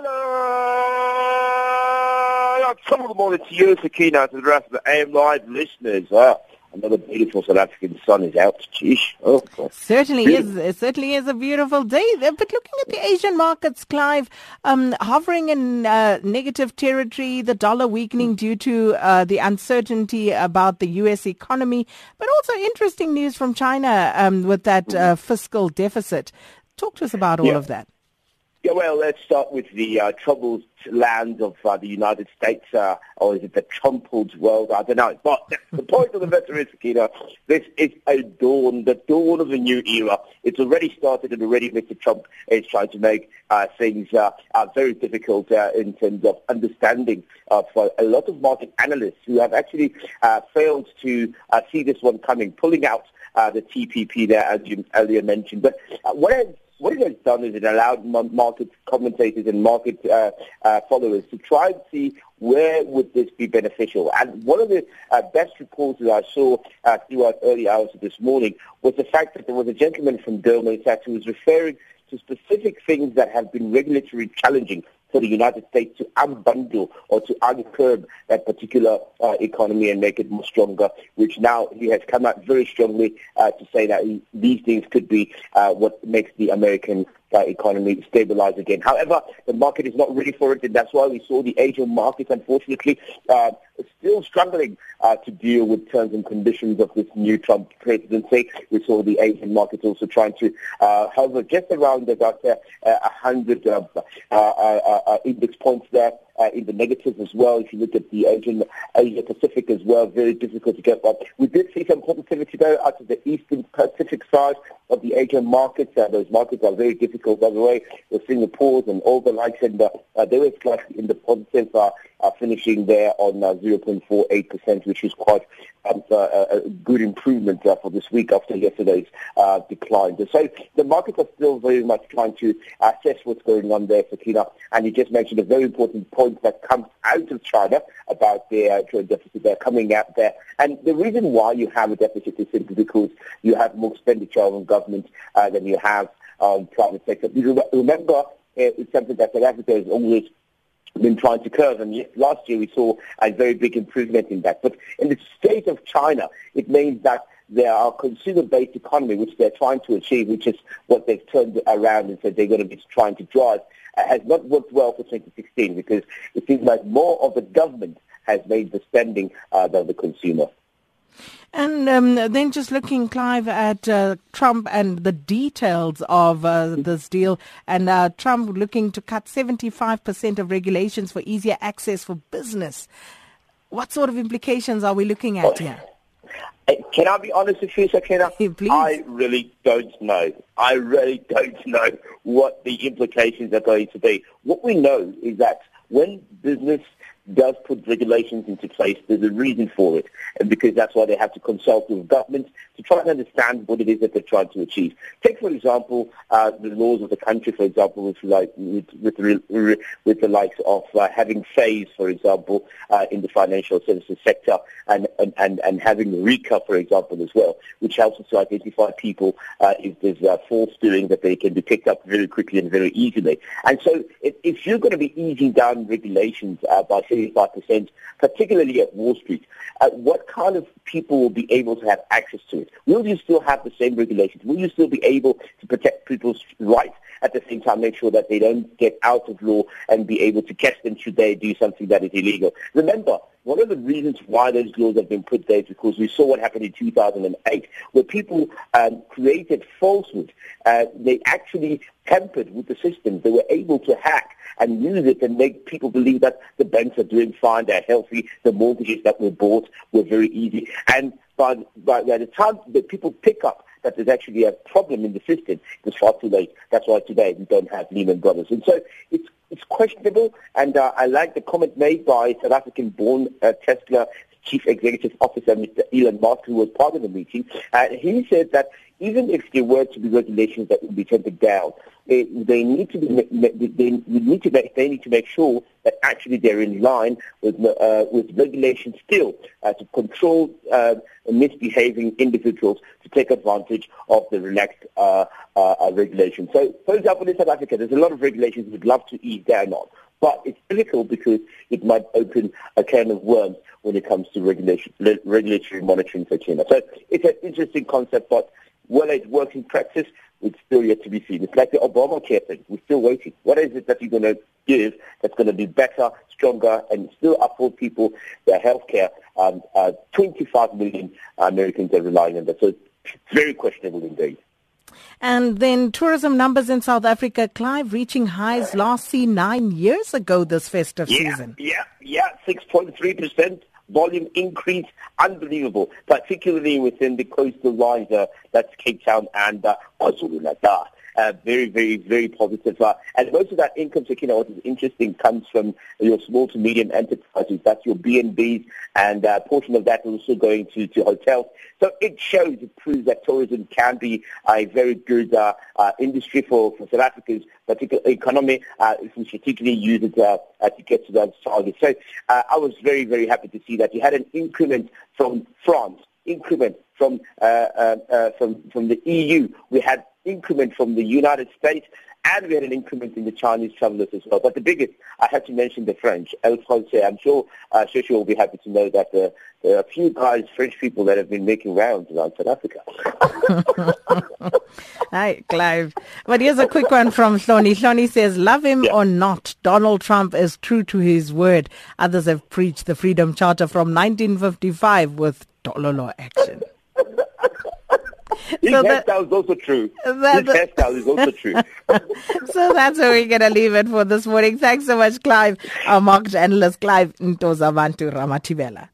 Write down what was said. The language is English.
Hello! Top of the morning to you, Sakina, to the rest of the AM Live listeners. Uh, another beautiful South African sun is out. Jeez. Oh, certainly beautiful. is. It certainly is a beautiful day. But looking at the Asian markets, Clive, um, hovering in uh, negative territory, the dollar weakening due to uh, the uncertainty about the U.S. economy, but also interesting news from China um, with that uh, fiscal deficit. Talk to us about all yeah. of that. Yeah, well, let's start with the uh, troubled land of uh, the United States, uh, or is it the trampled world? I don't know. But the point of the matter is, Sakina, this is a dawn, the dawn of a new era. It's already started, and already Mr. Trump is trying to make uh, things uh, very difficult uh, in terms of understanding for a lot of market analysts who have actually uh, failed to uh, see this one coming, pulling out uh, the TPP there, as you earlier mentioned. But what has what it has done is it allowed market commentators and market uh, uh, followers to try and see where would this be beneficial. And one of the uh, best reports that I saw uh, throughout early hours of this morning was the fact that there was a gentleman from Sachs who was referring to specific things that have been regulatory challenging for the United States to unbundle or to uncurb that particular uh, economy and make it more stronger, which now he has come out very strongly uh, to say that he, these things could be uh, what makes the American uh, economy stabilize again. However, the market is not ready for it, and that's why we saw the Asian markets, unfortunately, uh, still struggling uh, to deal with terms and conditions of this new Trump presidency. We saw the Asian markets also trying to uh, hover just around about uh, 100 uh, uh, uh, index points there uh, in the negative as well. If you look at the Asian Asia Pacific as well, very difficult to get that. We did see some positivity though out of the Eastern Pacific side of the Asian markets. Uh, those markets are very difficult, by the way. The Singapore and all the likes, and uh, they were slightly in the positive, uh, uh, finishing there on uh, 0.48%, which is quite um, uh, a good improvement uh, for this week after yesterday's uh, decline. So the markets are still very much trying to assess what's going on there, Sakina. And you just mentioned a very important point that comes out of China about their trade deficit. They're coming out there. And the reason why you have a deficit is simply because you have more expenditure on government uh, than you have on private sector. Remember, it's something that South Africa has always been trying to curb. And last year we saw a very big improvement in that. But in the state of China, it means that there are consumer-based economy, which they're trying to achieve, which is what they've turned around and said they're going to be trying to drive, uh, has not worked well for 2016 because it seems like more of the government has made the spending uh, than the consumer. And um, then just looking, Clive, at uh, Trump and the details of uh, this deal, and uh, Trump looking to cut 75% of regulations for easier access for business. What sort of implications are we looking at here? Uh, can I be honest with you, Sakina? Please. I really don't know. I really don't know what the implications are going to be. What we know is that when business does put regulations into place. There's a reason for it, and because that's why they have to consult with governments to try and understand what it is that they're trying to achieve. Take, for example, uh, the laws of the country, for example, with, like, with, with, the, with the likes of uh, having FAIS, for example, uh, in the financial services sector, and, and, and, and having RICA, for example, as well, which helps us to identify people uh, if there's false doing that they can be picked up very quickly and very easily. And so if, if you're going to be easing down regulations uh, by 35%, particularly at Wall Street, uh, what kind of people will be able to have access to it? Will you still have the same regulations? Will you still be able to protect people's rights? At the same time, make sure that they don't get out of law and be able to catch them should they do something that is illegal. Remember, one of the reasons why those laws have been put there is because we saw what happened in 2008, where people um, created falsehood. Uh, they actually tampered with the system. They were able to hack and use it and make people believe that the banks are doing fine, they're healthy, the mortgages that were bought were very easy. And by, by, by the time that people pick up that there's actually a problem in the system, it's far too late. That's why today we don't have Lehman Brothers. And so it's it's questionable, and uh, I like the comment made by South African-born uh, Tesla Chief Executive Officer, Mr. Elon Musk, who was part of the meeting. Uh, he said that even if there were to be regulations that would be taken down, they, they need to be they need to make, they need to make sure that actually they're in line with uh, with regulations still uh, to control uh, misbehaving individuals to take advantage of the relaxed uh, uh, uh, regulations. So, for example, in South Africa, there's a lot of regulations we'd love to ease down on, but it's critical because it might open a can of worms when it comes to regulation, regulatory monitoring for China. So it's an interesting concept, but whether it works in practice, it's still yet to be seen. It's like the Obamacare thing. We're still waiting. What is it that you're going to give that's going to be better, stronger, and still afford people their health care? Um, uh, 25 million Americans are relying on that. So it's very questionable indeed. And then tourism numbers in South Africa, Clive, reaching highs last seen nine years ago this festive yeah, season. Yeah, yeah, 6.3% volume increase, unbelievable, particularly within the coastal lines, uh, that's Cape Town and uh, KwaZulu-Natal very, very, very positive. Uh, and most of that income, Sakina, what is interesting, comes from your small to medium enterprises. That's your B&Bs, and a uh, portion of that is also going to, to hotels. So it shows, it proves that tourism can be a very good uh, uh, industry for, for South Africa's particular economy, uh, if we particularly use it to get to those targets. So I was very, very happy to see that. You had an increment from France, increment from from from the EU. We had increment from the United States, and we had an increment in the Chinese travelers as well. But the biggest, I have to mention the French, El Francais. I'm sure uh, Shoshu will be happy to know that uh, there are a few guys, French people, that have been making rounds around South Africa. Hi, Clive. But here's a quick one from Hloni. Hloni says, love him yeah. or not, Donald Trump is true to his word. Others have preached the Freedom Charter from 1955 with dollar law action. His so hairstyle is also true. That, His hairstyle is also true. so that's where we're going to leave it for this morning. Thanks so much, Clive, our market analyst, Clive Ntozabantu Ramativela.